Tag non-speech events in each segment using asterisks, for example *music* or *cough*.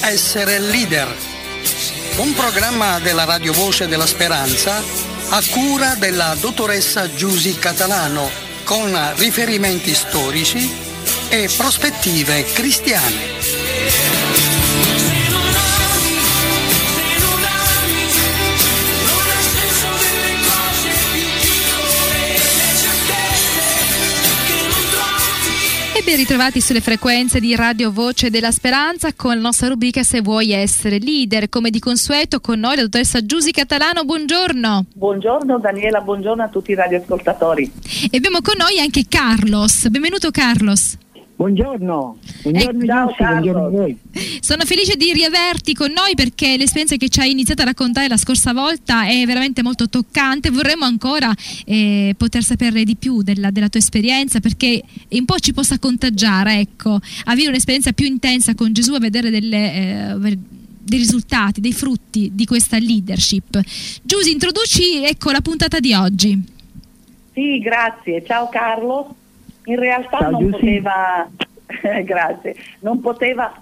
Essere leader. Un programma della Radio Voce della Speranza a cura della dottoressa Giusy Catalano con riferimenti storici e prospettive cristiane. Ben ritrovati sulle frequenze di Radio Voce della Speranza con la nostra rubrica Se vuoi essere leader. Come di consueto con noi la dottoressa Giusy Catalano, buongiorno. Buongiorno Daniela, buongiorno a tutti i radioascoltatori. E abbiamo con noi anche Carlos. Benvenuto Carlos. Buongiorno, buongiorno, eh, ciao, buongiorno a voi. Sono felice di riaverti con noi perché l'esperienza che ci hai iniziato a raccontare la scorsa volta è veramente molto toccante. Vorremmo ancora eh, poter sapere di più della, della, tua esperienza perché un po' ci possa contagiare, ecco, avere un'esperienza più intensa con Gesù a vedere delle, eh, dei risultati, dei frutti di questa leadership. Giusy, introduci ecco, la puntata di oggi. Sì, grazie. Ciao Carlo in realtà Ciao, non poteva, *laughs* grazie, non poteva,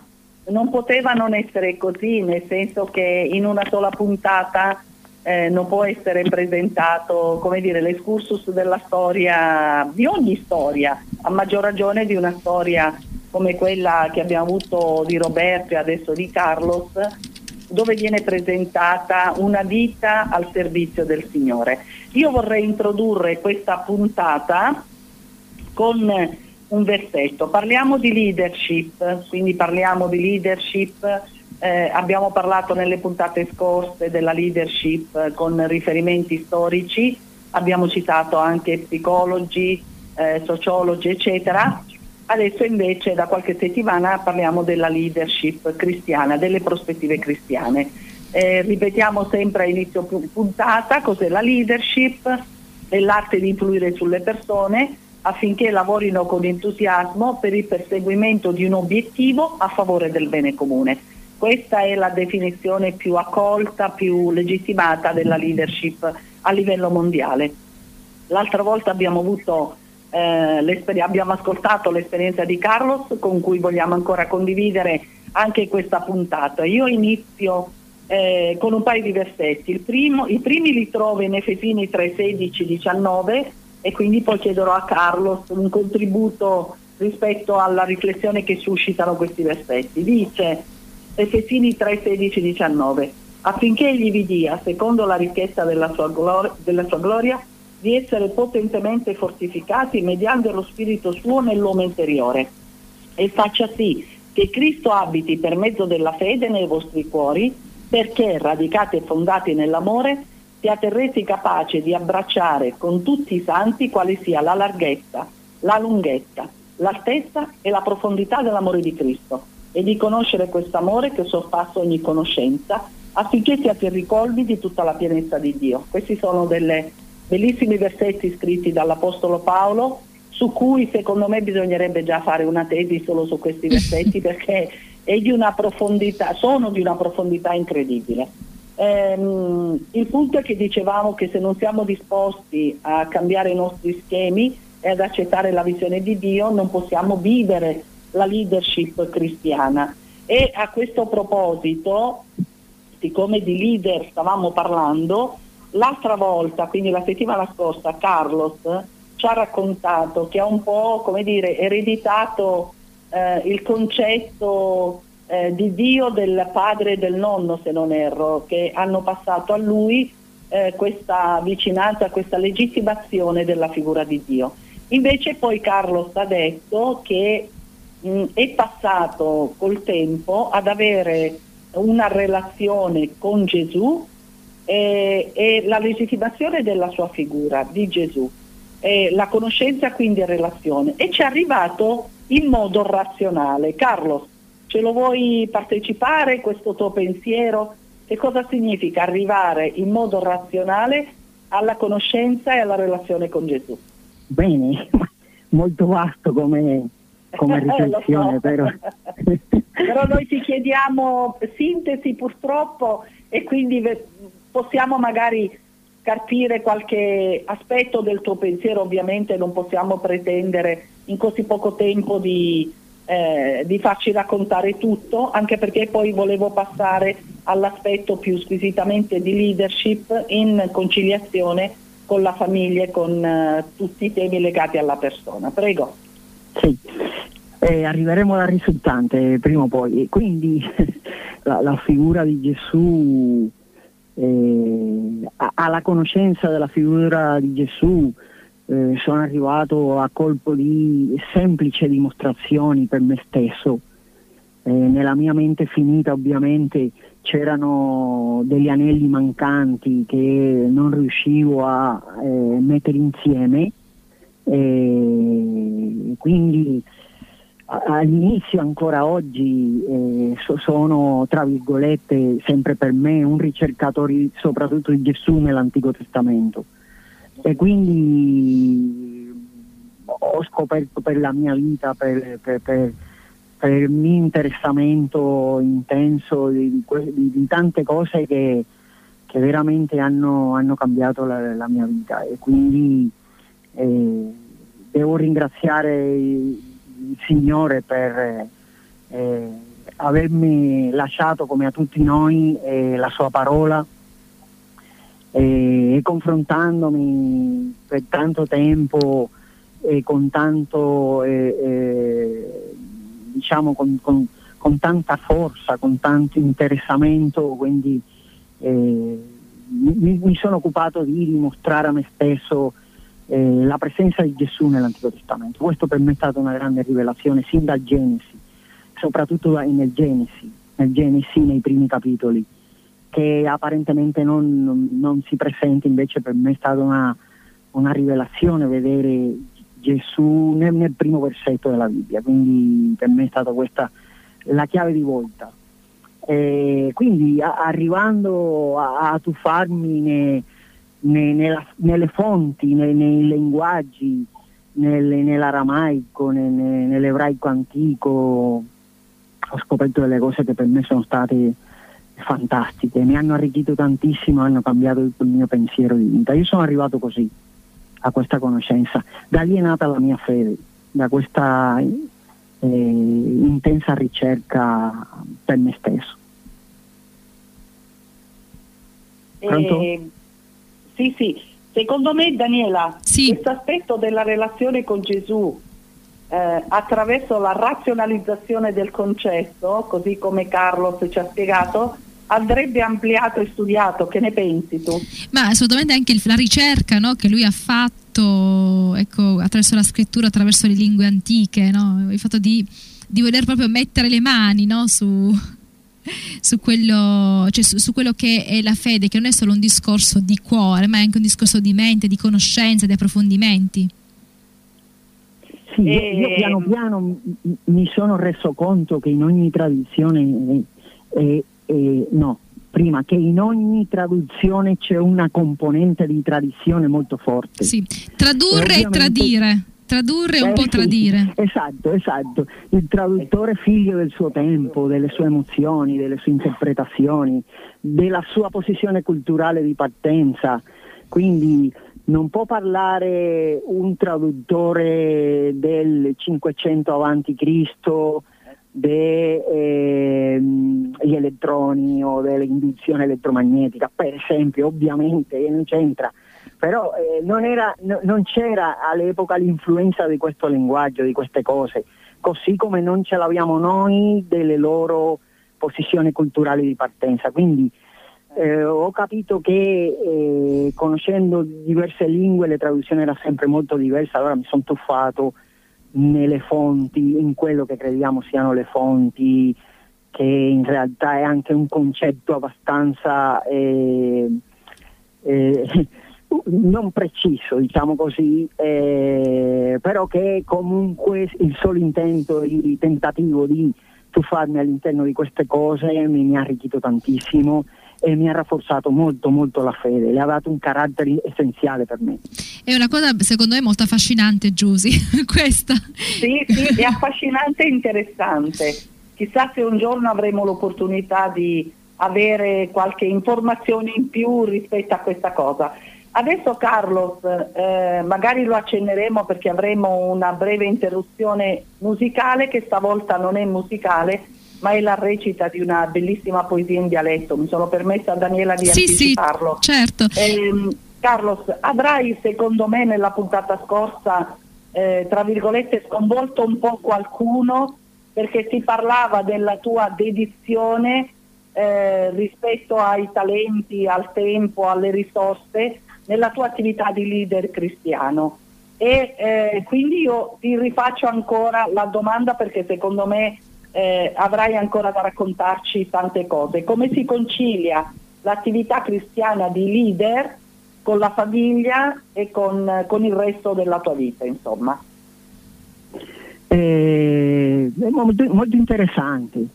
non poteva non essere così, nel senso che in una sola puntata eh, non può essere presentato come dire, l'escursus della storia, di ogni storia, a maggior ragione di una storia come quella che abbiamo avuto di Roberto e adesso di Carlos, dove viene presentata una vita al servizio del Signore. Io vorrei introdurre questa puntata con un versetto. Parliamo di leadership, quindi parliamo di leadership, eh, abbiamo parlato nelle puntate scorse della leadership con riferimenti storici, abbiamo citato anche psicologi, eh, sociologi, eccetera. Adesso invece da qualche settimana parliamo della leadership cristiana, delle prospettive cristiane. Eh, ripetiamo sempre a inizio puntata cos'è la leadership, è l'arte di influire sulle persone, affinché lavorino con entusiasmo per il perseguimento di un obiettivo a favore del bene comune. Questa è la definizione più accolta, più legittimata della leadership a livello mondiale. L'altra volta abbiamo, avuto, eh, abbiamo ascoltato l'esperienza di Carlos con cui vogliamo ancora condividere anche questa puntata. Io inizio eh, con un paio di versetti. Primo, I primi li trovo in Efesini 3, 16, 19 e quindi poi chiederò a Carlos un contributo rispetto alla riflessione che suscitano questi versetti. Dice Efesini 3, 16, 19 affinché egli vi dia, secondo la ricchezza della sua, gloria, della sua gloria, di essere potentemente fortificati mediante lo Spirito suo nell'uomo interiore e faccia sì che Cristo abiti per mezzo della fede nei vostri cuori perché radicati e fondati nell'amore siate resi capaci di abbracciare con tutti i santi quale sia la larghezza, la lunghezza, l'altezza e la profondità dell'amore di Cristo e di conoscere questo amore che sorpassa ogni conoscenza affinché siate ricolmi di tutta la pienezza di Dio. Questi sono dei bellissimi versetti scritti dall'Apostolo Paolo su cui secondo me bisognerebbe già fare una tesi solo su questi versetti *laughs* perché di sono di una profondità incredibile. Ehm, il punto è che dicevamo che se non siamo disposti a cambiare i nostri schemi e ad accettare la visione di Dio non possiamo vivere la leadership cristiana. E a questo proposito, siccome di leader stavamo parlando, l'altra volta, quindi la settimana scorsa, Carlos ci ha raccontato che ha un po', come dire, ereditato eh, il concetto eh, di Dio, del padre e del nonno, se non erro, che hanno passato a lui eh, questa vicinanza, questa legittimazione della figura di Dio. Invece poi Carlos ha detto che mh, è passato col tempo ad avere una relazione con Gesù eh, e la legittimazione della sua figura, di Gesù, la conoscenza quindi in relazione e ci è arrivato in modo razionale. Carlos, Ce lo vuoi partecipare questo tuo pensiero? Che cosa significa arrivare in modo razionale alla conoscenza e alla relazione con Gesù? Bene, *laughs* molto vasto come, come *laughs* riflessione, so. però. *laughs* però noi ti chiediamo sintesi purtroppo e quindi possiamo magari capire qualche aspetto del tuo pensiero, ovviamente non possiamo pretendere in così poco tempo di eh, di farci raccontare tutto, anche perché poi volevo passare all'aspetto più squisitamente di leadership in conciliazione con la famiglia e con eh, tutti i temi legati alla persona. Prego. Sì, eh, arriveremo alla risultante prima o poi. Quindi *laughs* la, la, figura di Gesù, eh, alla conoscenza della figura di Gesù, eh, sono arrivato a colpo di semplici dimostrazioni per me stesso. Eh, nella mia mente finita ovviamente c'erano degli anelli mancanti che non riuscivo a eh, mettere insieme e quindi all'inizio ancora oggi eh, sono tra virgolette sempre per me un ricercatore soprattutto di Gesù nell'Antico Testamento e quindi ho scoperto per la mia vita, per, per, per, per il mio interessamento intenso di, di, di tante cose che, che veramente hanno, hanno cambiato la, la, mia vita. E quindi eh, devo ringraziare il, Signore per eh, avermi lasciato come a tutti noi eh, la sua parola e, e confrontandomi per tanto tempo e con tanto eh, eh, diciamo con, con, con, tanta forza, con tanto interessamento, quindi eh, mi, mi, sono occupato di dimostrare a me stesso eh, la presenza di Gesù nell'Antico Testamento. Questo per me è stata una grande rivelazione sin dal Genesi, soprattutto nel Genesi, nel Genesi nei primi capitoli che apparentemente non, non, si presenta, invece per me è stata una, una rivelazione vedere Gesù nel, nel, primo versetto della Bibbia, quindi per me è stata questa la chiave di volta. E quindi a, arrivando a, a tuffarmi ne, ne, nella, nelle fonti, ne, nei linguaggi, nel, nell'aramaico, nell'ebraico antico, ho scoperto delle cose che per me sono state fantastiche, mi hanno arricchito tantissimo, hanno cambiato il mio pensiero di vita. Io sono arrivato così a questa conoscenza, da lì è nata la mia fede, da questa eh, intensa ricerca per me stesso. Eh, sì, sì, secondo me Daniela, sì. questo aspetto della relazione con Gesù eh, attraverso la razionalizzazione del concetto, così come Carlos ci ha spiegato, andrebbe ampliato e studiato. Che ne pensi tu? Ma assolutamente anche il, la ricerca no, che lui ha fatto ecco, attraverso la scrittura, attraverso le lingue antiche, no? il fatto di, di, voler proprio mettere le mani no, su, su, quello, cioè su, su, quello, che è la fede, che non è solo un discorso di cuore, ma è anche un discorso di mente, di conoscenza, di approfondimenti. Sì, e... io piano piano mi sono reso conto che in ogni tradizione, eh, eh, no, prima che in ogni traduzione c'è una componente di tradizione molto forte. Sì, tradurre e, e tradire. Tradurre e un eh, po' tradire. Esatto, esatto. Il traduttore è figlio del suo tempo, delle sue emozioni, delle sue interpretazioni, della sua posizione culturale di partenza. Quindi non può parlare un traduttore del 500 avanti Cristo degli ehm, elettroni o dell'induzione elettromagnetica, per esempio, ovviamente non c'entra, però eh, non, era, no, non c'era all'epoca l'influenza di questo linguaggio, di queste cose, così come non ce l'abbiamo noi delle loro posizioni culturali di partenza. Quindi eh, ho capito che eh, conoscendo diverse lingue la traduzione era sempre molto diversa, allora mi sono tuffato nelle fonti, in quello che crediamo siano le fonti, che in realtà è anche un concetto abbastanza eh, eh, *laughs* non preciso, diciamo così, eh, però che comunque il solo intento, il tentativo di tuffarmi all'interno di queste cose mi, mi ha arricchito tantissimo e mi ha rafforzato molto molto la fede, le ha dato un carattere essenziale per me. È una cosa secondo me molto affascinante Giusy, *laughs* questa. Sì, sì, è affascinante e interessante. Chissà se un giorno avremo l'opportunità di avere qualche informazione in più rispetto a questa cosa. Adesso Carlos, eh, magari lo accenneremo perché avremo una breve interruzione musicale che stavolta non è musicale, ma è la recita di una bellissima poesia in dialetto. Mi sono permessa Daniela di sì, anticiparlo. Sì, certo. Eh, Carlos, avrai secondo me nella puntata scorsa, eh, tra virgolette, sconvolto un po' qualcuno perché si parlava della tua dedizione eh, rispetto ai talenti, al tempo, alle risorse nella tua attività di leader cristiano. E eh, quindi io ti rifaccio ancora la domanda perché secondo me eh, avrai ancora da raccontarci tante cose. Come si concilia l'attività cristiana di leader con la famiglia e con, con il resto della tua vita, insomma? Eh, è molto, molto interessante.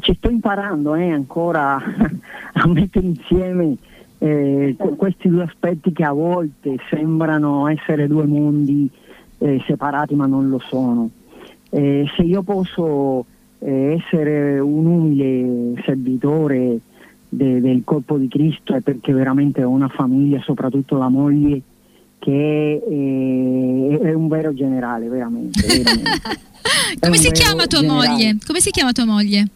Ci sto imparando eh, ancora *laughs* a mettere insieme eh, questi due aspetti che a volte sembrano essere due mondi eh, separati ma non lo sono. Eh, se io posso essere un umile servitore de- del corpo di Cristo è perché veramente ho una famiglia, soprattutto la moglie, che è, è un vero generale, veramente. veramente. *laughs* Come si chiama tua generale. moglie? Come si chiama tua moglie?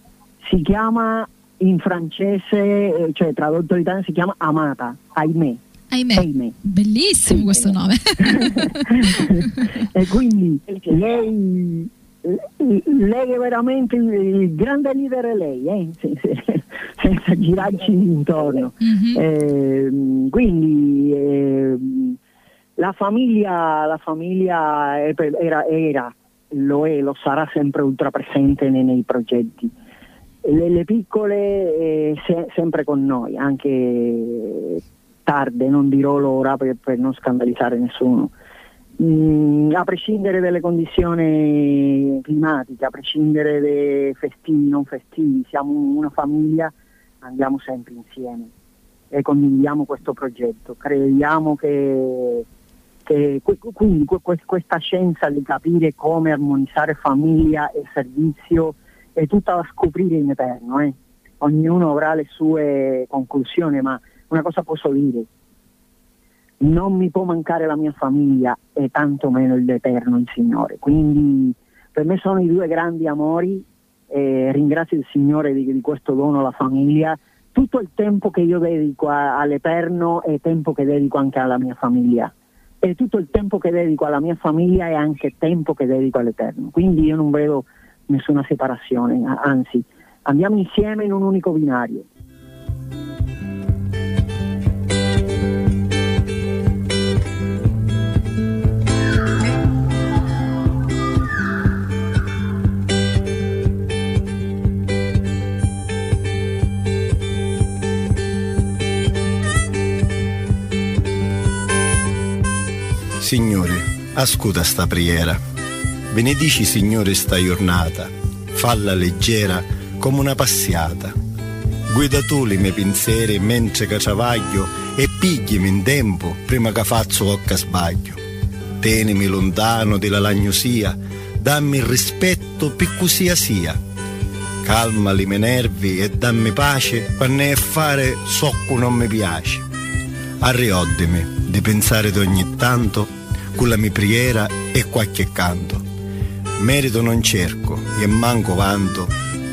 Si chiama in francese, eh, cioè tradotto in italiano si chiama Amata, ahimè. Ahimè. ahimè. Bellissimo sì. questo nome. *laughs* e quindi lei, lei è veramente il grande leader è lei, eh? senza girarci intorno. Mm-hmm. Eh, quindi eh, la famiglia, la famiglia era, era, lo è, lo sarà sempre ultra presente nei, nei progetti le, le piccole eh, se, sempre con noi, anche tarde, non dirò l'ora per, per non scandalizzare nessuno. Mm, a prescindere dalle condizioni climatiche, a prescindere dai festivi, non festivi, siamo una famiglia, andiamo sempre insieme e condividiamo questo progetto. Crediamo che, che quindi questa scienza di capire come armonizzare famiglia e servizio è tutta da scoprire in eterno, eh. ognuno avrà le sue conclusioni, ma una cosa posso dire, non mi può mancare la mia famiglia e tanto meno l'Eterno, il Signore. Quindi per me sono i due grandi amori e ringrazio il Signore di, di questo dono alla famiglia. Tutto il tempo che io dedico a, all'Eterno è tempo che dedico anche alla mia famiglia. E tutto il tempo che dedico alla mia famiglia è anche tempo che dedico all'Eterno. Quindi io non vedo nessuna separazione, anzi andiamo insieme in un unico binario. Signore, ascolta sta preghiera Benedici Signore sta giornata, falla leggera come una passiata. Guida tu i miei pensieri mentre che e pigliami in tempo prima che faccio qualche sbaglio. Tenimi lontano della lagnosia, dammi il rispetto per così sia. Calma i miei nervi e dammi pace per ne fare so che non mi piace. Arrioddimi di pensare di ogni tanto con la mia preghiera e qualche canto merito non cerco e manco vanto,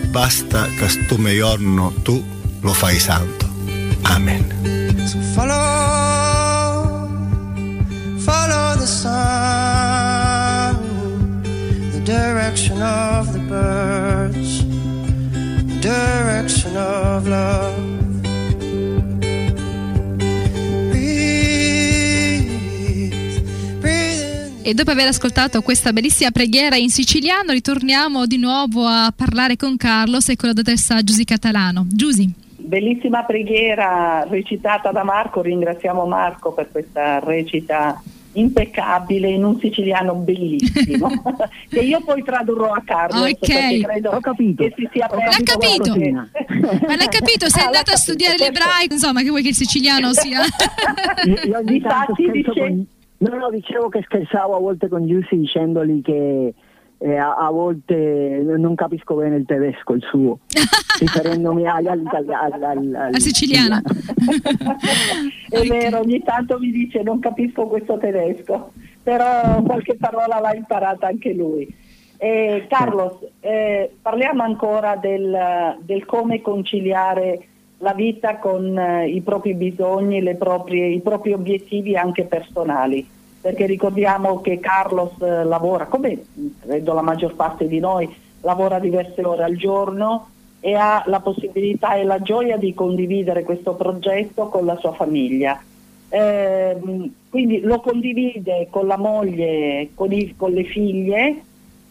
basta che sto giorno tu lo fai santo. Amen. So follow, follow the sun, the direction of the birds, the direction of love. E dopo aver ascoltato questa bellissima preghiera in siciliano, ritorniamo di nuovo a parlare con Carlos e con la dottoressa Giusy Catalano. Giusy. Bellissima preghiera recitata da Marco, ringraziamo Marco per questa recita impeccabile in un siciliano bellissimo *laughs* che io poi tradurrò a Carlo ok. credo ho capito. che si sia l'ha capito. Ma l'hai capito sei *laughs* ah, andato a studiare l'ebraico insomma che vuoi che il siciliano sia? Io, io dice con No, no, dicevo che scherzavo a volte con Giussi dicendogli che, e a, a, volte non capisco bene il tedesco, il suo, *laughs* riferendomi al, al, al, al, al siciliano. *laughs* È vero, ogni tanto mi dice non capisco questo tedesco, però qualche parola l'ha imparata anche lui. Eh, Carlos, eh, parliamo ancora del, del, come conciliare la vita con eh, i propri bisogni, proprie, i propri obiettivi anche personali perché ricordiamo che Carlos eh, lavora, come credo la maggior parte di noi, lavora diverse ore al giorno e ha la possibilità e la gioia di condividere questo progetto con la sua famiglia. Eh, quindi lo condivide con la moglie, con, i, con le figlie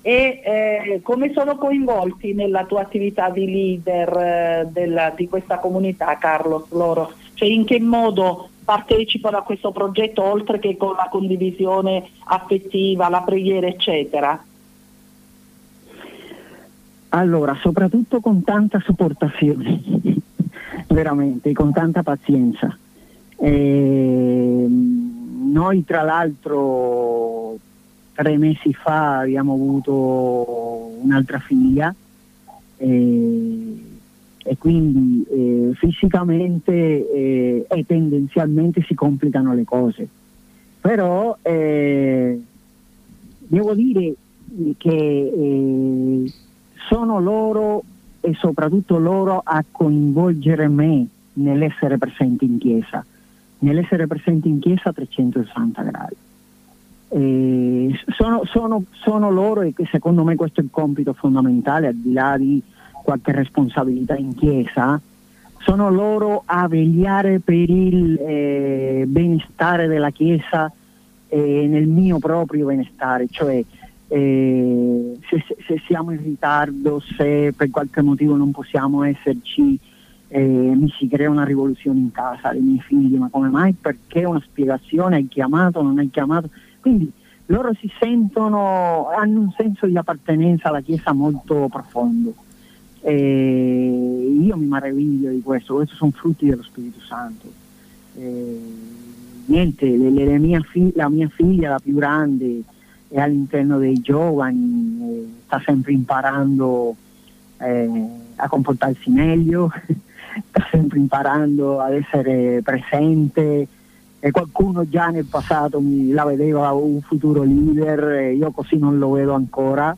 e eh, come sono coinvolti nella tua attività di leader eh, della, di questa comunità Carlos loro? Cioè in che modo partecipano a questo progetto oltre che con la condivisione affettiva, la preghiera eccetera? Allora, soprattutto con tanta sopportazione, *laughs* veramente, con tanta pazienza. Eh, noi tra l'altro tre mesi fa abbiamo avuto un'altra figlia eh, e quindi eh, fisicamente eh, e tendenzialmente si complicano le cose. Però devo dire che sono loro e soprattutto loro a coinvolgere me nell'essere presente in chiesa, nell'essere presente in chiesa a 360 gradi. Sono, sono, sono, loro e secondo me questo è il compito fondamentale al di là di qualche responsabilità in chiesa, sono loro a vegliare per il eh, benestare della chiesa eh, nel mio proprio benestare, cioè eh, se, se, siamo in ritardo, se per qualche motivo non possiamo esserci, eh, mi si crea una rivoluzione in casa dei miei figli, ma come mai? Perché una spiegazione, hai chiamato, non hai chiamato? Quindi loro si sentono, hanno un senso di appartenenza alla Chiesa molto profondo. E io mi maraviglio di questo, questi sono frutti dello Spirito Santo. E niente, le, le mia fi- la mia figlia, la più grande, è all'interno dei giovani, sta sempre imparando eh, a comportarsi meglio, *laughs* sta sempre imparando ad essere presente. E qualcuno già nel passato mi, la vedeva un futuro leader, io così non lo vedo ancora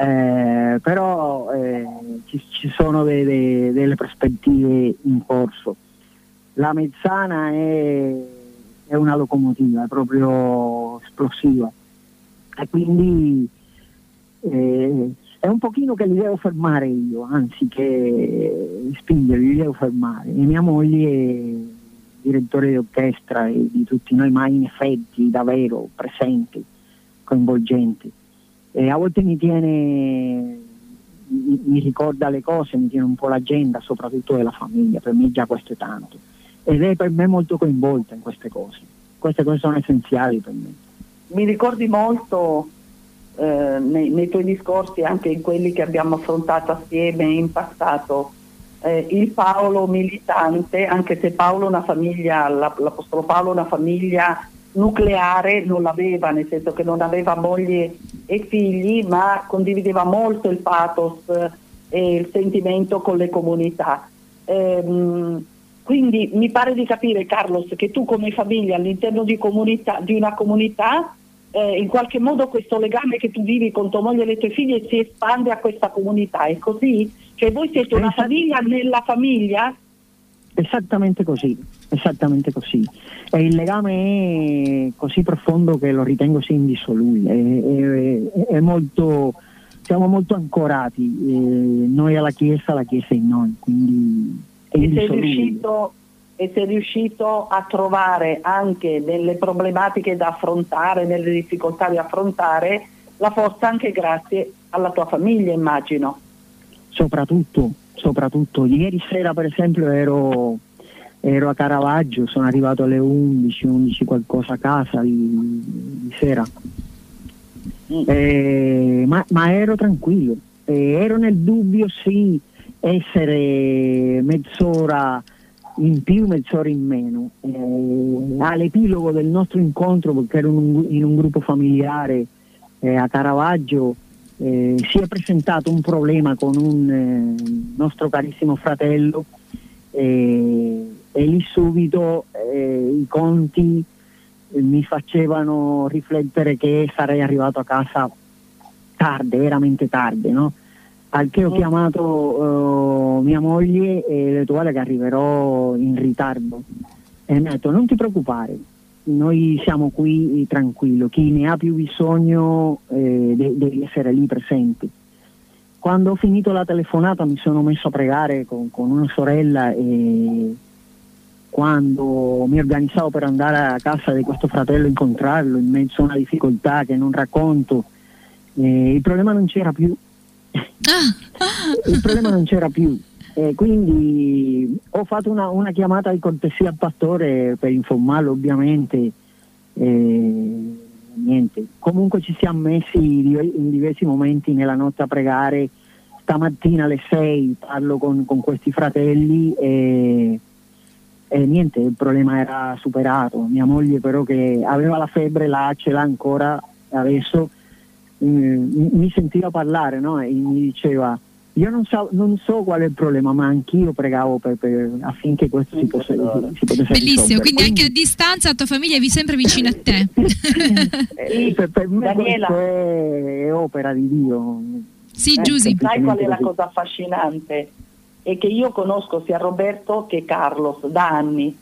eh, però eh, ci, ci, sono de, de, delle prospettive in corso. La Mezzana è, è, una locomotiva, è proprio esplosiva e quindi eh, è un pochino che li devo fermare io, anzi che spingerli, li devo fermare. E mia moglie direttore di orchestra e di tutti noi, ma in effetti davvero presente, coinvolgente e a volte mi tiene mi, mi, ricorda le cose, mi tiene un po' l'agenda, soprattutto della famiglia, per me già questo è tanto. Ed è per me molto coinvolta in queste cose. Queste cose sono essenziali per me. Mi ricordi molto eh, nei, nei, tuoi discorsi, anche in quelli che abbiamo affrontato assieme in passato, eh, il Paolo militante, anche se Paolo una famiglia, l'Apostolo Paolo una famiglia nucleare non l'aveva, nel senso che non aveva moglie e figli, ma condivideva molto il pathos e il sentimento con le comunità. Ehm, quindi mi pare di capire, Carlos, che tu come famiglia all'interno di, comunità, di una comunità, eh, in qualche modo questo legame che tu vivi con tua moglie e le tue figlie si espande a questa comunità, è così? Cioè voi siete una famiglia nella famiglia? Esattamente così, esattamente così. E il legame è così profondo che lo ritengo sia indissolubile, è, è, è molto, siamo molto ancorati, eh, noi alla Chiesa, la Chiesa in noi, quindi è e sei, riuscito, e sei riuscito a trovare anche nelle problematiche da affrontare, nelle difficoltà da affrontare, la forza anche grazie alla tua famiglia, immagino. Soprattutto, soprattutto. Ieri sera per esempio ero, ero, a Caravaggio, sono arrivato alle 11, 11 qualcosa a casa di, di sera, mm. eh, ma, ma, ero tranquillo, eh, ero nel dubbio sì essere mezz'ora in più, mezz'ora in meno. Eh, all'epilogo del nostro incontro, perché ero in un, in un gruppo familiare eh, a Caravaggio, eh, si è presentato un problema con un eh, nostro carissimo fratello e lì subito eh, i conti eh, mi facevano riflettere che sarei arrivato a casa tardi, veramente tardi, no? Al che ho mm. chiamato uh, mia moglie e le detto che arriverò in ritardo. E mi ha detto non ti preoccupare, noi siamo qui tranquillo, chi ne ha più bisogno eh, de- deve essere lì presenti. Quando ho finito la telefonata mi sono messo a pregare con, con una sorella e quando mi organizzavo per andare a casa di questo fratello a incontrarlo in mezzo a una difficoltà che non racconto, eh, il problema non c'era più. Ah. il problema non c'era più. Eh, quindi ho fatto una, una, chiamata di cortesia al pastore per informarlo ovviamente. Eh, niente. Comunque ci siamo messi in diversi momenti nella notte a pregare. Stamattina alle 6 parlo con, con questi fratelli e, e, niente, il problema era superato. Mia moglie però che aveva la febbre, là ce l'ha ancora adesso, mm, mi sentiva parlare no? e mi diceva io non so, non so, qual è il problema, ma anch'io pregavo per, per, affinché questo si, possa, si potesse Bellissimo, risolvere. quindi anche a distanza la tua famiglia è sempre vicina a te. *laughs* sì, per, per me Daniela. è, è opera di Dio. Sì, eh, Giusy. Sai qual è la cosa affascinante? È che io conosco sia Roberto che Carlos da anni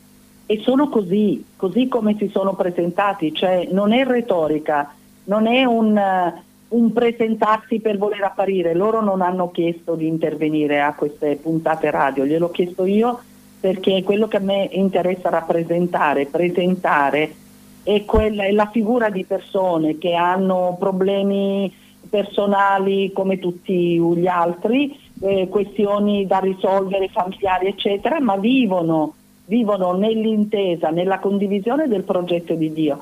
e sono così, così come si sono presentati, cioè non è retorica, non è un un presentarsi per voler apparire. Loro non hanno chiesto di intervenire a queste puntate radio, gliel'ho chiesto io perché quello che a me interessa rappresentare, presentare è, quella, è la figura di persone che hanno problemi personali come tutti gli altri, eh, questioni da risolvere familiari eccetera, ma vivono, vivono nell'intesa, nella condivisione del progetto di Dio.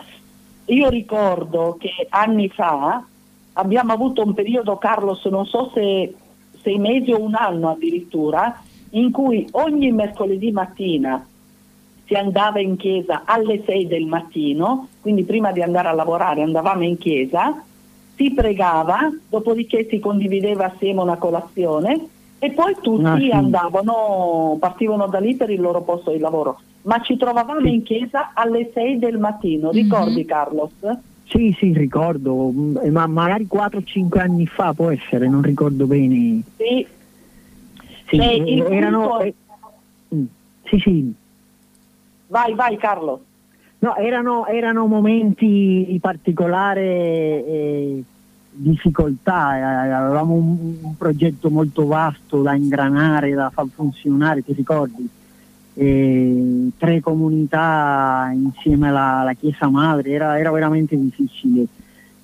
Io ricordo che anni fa abbiamo avuto un periodo, Carlos, non so se sei mesi o un anno addirittura, in cui ogni mercoledì mattina si andava in chiesa alle 6 del mattino, quindi prima di andare a lavorare andavamo in chiesa, si pregava, dopodiché si condivideva assieme una colazione e poi tutti ah, sì. andavano, partivano da lì per il loro posto di lavoro. Ma ci trovavamo in chiesa alle 6 del mattino, ricordi mm-hmm. Carlos? Sì, sì, ricordo, mm, ma magari 4-5 anni fa può essere, non ricordo bene. Sì, sì Beh, erano... È... Mm, sì, sì. Vai, vai Carlo. No, erano, erano momenti di particolare eh, difficoltà, eh, avevamo un, un, progetto molto vasto da ingranare, da far funzionare, ti ricordi? Eh, tre comunità insieme alla, alla Chiesa Madre, era, era, veramente difficile.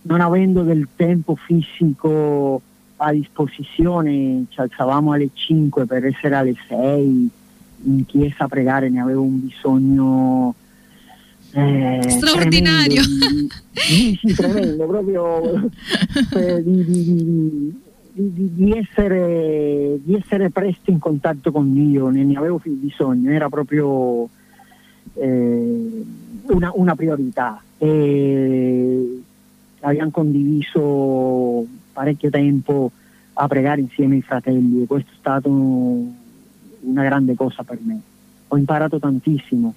Non avendo del tempo fisico a disposizione, ci alzavamo alle 5 per essere alle 6 in chiesa a pregare, ne avevo un bisogno eh, straordinario. Tremendo, sì, sì, tremendo, proprio eh, *laughs* di, di, di, essere, di, essere, presto in contatto con Dio, ne, ne avevo bisogno, era proprio eh, una, una, priorità. E abbiamo condiviso parecchio tempo a pregare insieme ai fratelli e questo è stato una grande cosa per me. Ho imparato tantissimo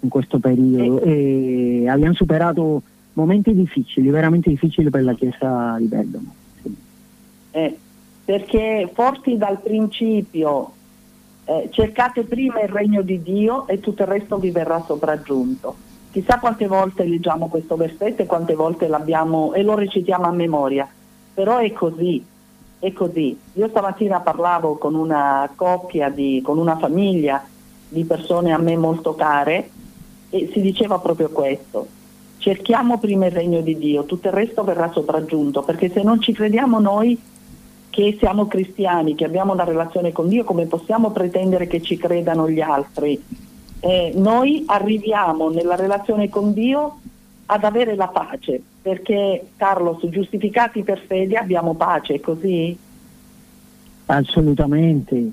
in questo periodo e abbiamo superato momenti difficili, veramente difficili per la Chiesa di Bergamo. Eh, perché forti dal principio eh, cercate prima il regno di Dio e tutto il resto vi verrà sopraggiunto. Chissà quante volte leggiamo questo versetto e quante volte l'abbiamo e lo recitiamo a memoria, però è così, è così. Io stamattina parlavo con una coppia, di, con una famiglia di persone a me molto care e si diceva proprio questo. Cerchiamo prima il regno di Dio, tutto il resto verrà sopraggiunto, perché se non ci crediamo noi che siamo cristiani, che abbiamo una relazione con Dio, come possiamo pretendere che ci credano gli altri? Eh, noi arriviamo nella relazione con Dio ad avere la pace, perché Carlos, giustificati per fede abbiamo pace, così? Assolutamente,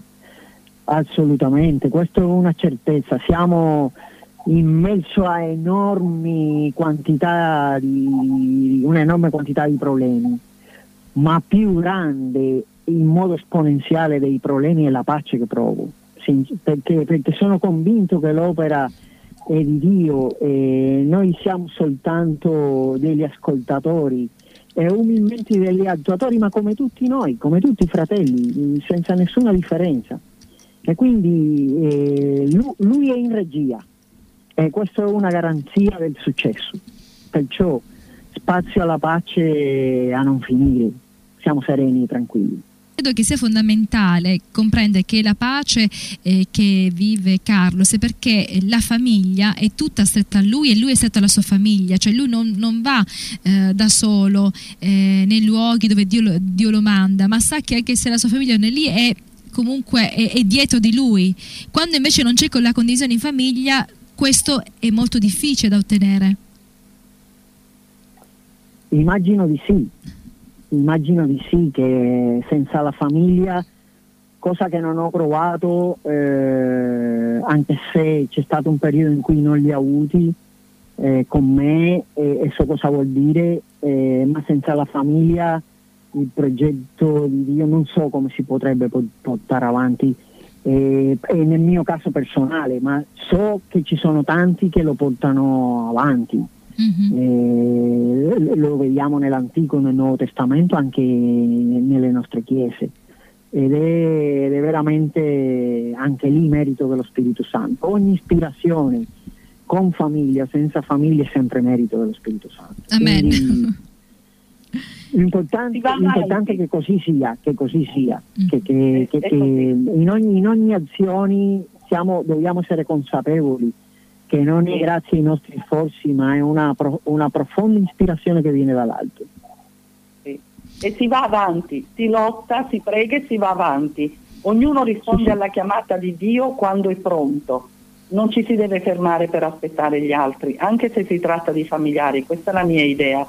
assolutamente, questa è una certezza, siamo in mezzo a enormi quantità di, un'enorme quantità di problemi ma più grande in modo esponenziale dei problemi e la pace che provo, perché, perché sono convinto che l'opera è di Dio e noi siamo soltanto degli ascoltatori e umilmente degli attuatori, ma come tutti noi, come tutti i fratelli, senza nessuna differenza. E quindi eh, lui, lui, è in regia e questa è una garanzia del successo. Perciò spazio alla pace a non finire, siamo sereni e tranquilli. Credo che sia fondamentale comprendere che la pace eh, che vive Carlos è perché la famiglia è tutta stretta a lui e lui è stretto alla sua famiglia, cioè lui non, non va eh, da solo eh, nei luoghi dove Dio lo, Dio lo, manda, ma sa che anche se la sua famiglia non è lì è comunque è, è dietro di lui. Quando invece non c'è la condivisione in famiglia, questo è molto difficile da ottenere. Immagino di sì immagino di sì che senza la famiglia, cosa che non ho provato, eh, anche se c'è stato un periodo in cui non li ho avuti eh, con me e, e, so cosa vuol dire, eh, ma senza la famiglia il progetto di Dio non so come si potrebbe portare avanti. e nel mio caso personale, ma so che ci sono tanti che lo portano avanti. Mm-hmm. Eh, lo vediamo nell'Antico e nel Nuovo Testamento anche nelle nostre chiese ed è, ed è, veramente anche lì merito dello Spirito Santo. Ogni ispirazione con famiglia, senza famiglia è sempre merito dello Spirito Santo. Amen. *laughs* l'importante, l'importante, è che così sia, che così sia, mm. che, che, che, che in, ogni, in ogni azione siamo, dobbiamo essere consapevoli che non è grazie ai nostri sforzi, ma è una, una profonda ispirazione che viene dall'alto. Sì. E si va avanti, si lotta, si prega e si va avanti. Ognuno risponde alla chiamata di Dio quando è pronto. Non ci si deve fermare per aspettare gli altri, anche se si tratta di familiari, questa è la mia idea.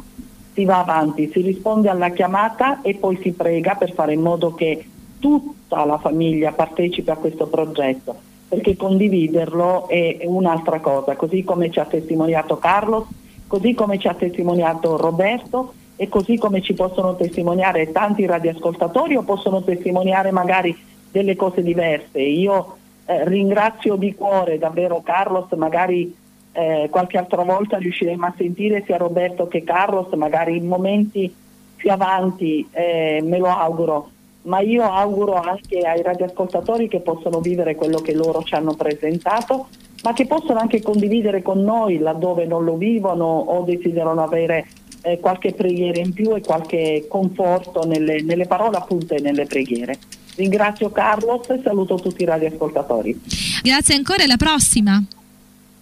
Si va avanti, si risponde alla chiamata e poi si prega per fare in modo che tutta la famiglia partecipi a questo progetto perché condividerlo è un'altra cosa, così come ci ha testimoniato Carlos, così come ci ha testimoniato Roberto e così come ci possono testimoniare tanti radioascoltatori o possono testimoniare magari delle cose diverse. Io eh, ringrazio di cuore davvero Carlos, magari eh, qualche altra volta riusciremo a sentire sia Roberto che Carlos, magari in momenti più avanti, eh, me lo auguro ma io auguro anche ai radioascoltatori che possono vivere quello che loro ci hanno presentato, ma che possono anche condividere con noi laddove non lo vivono o desiderano avere eh, qualche preghiera in più e qualche conforto nelle, nelle parole appunto e nelle preghiere. Ringrazio Carlos e saluto tutti i radioascoltatori. Grazie ancora e alla prossima.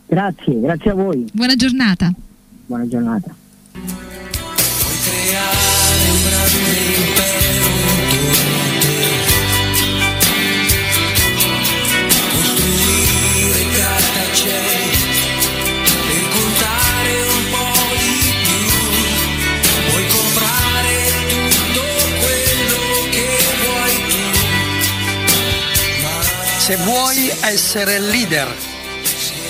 Grazie, grazie a voi. Buona giornata. Buona giornata. Essere leader,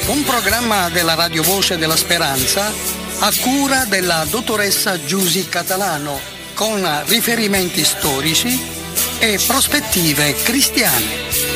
un programma della Radio Voce della Speranza a cura della dottoressa Giusy Catalano con riferimenti storici e prospettive cristiane.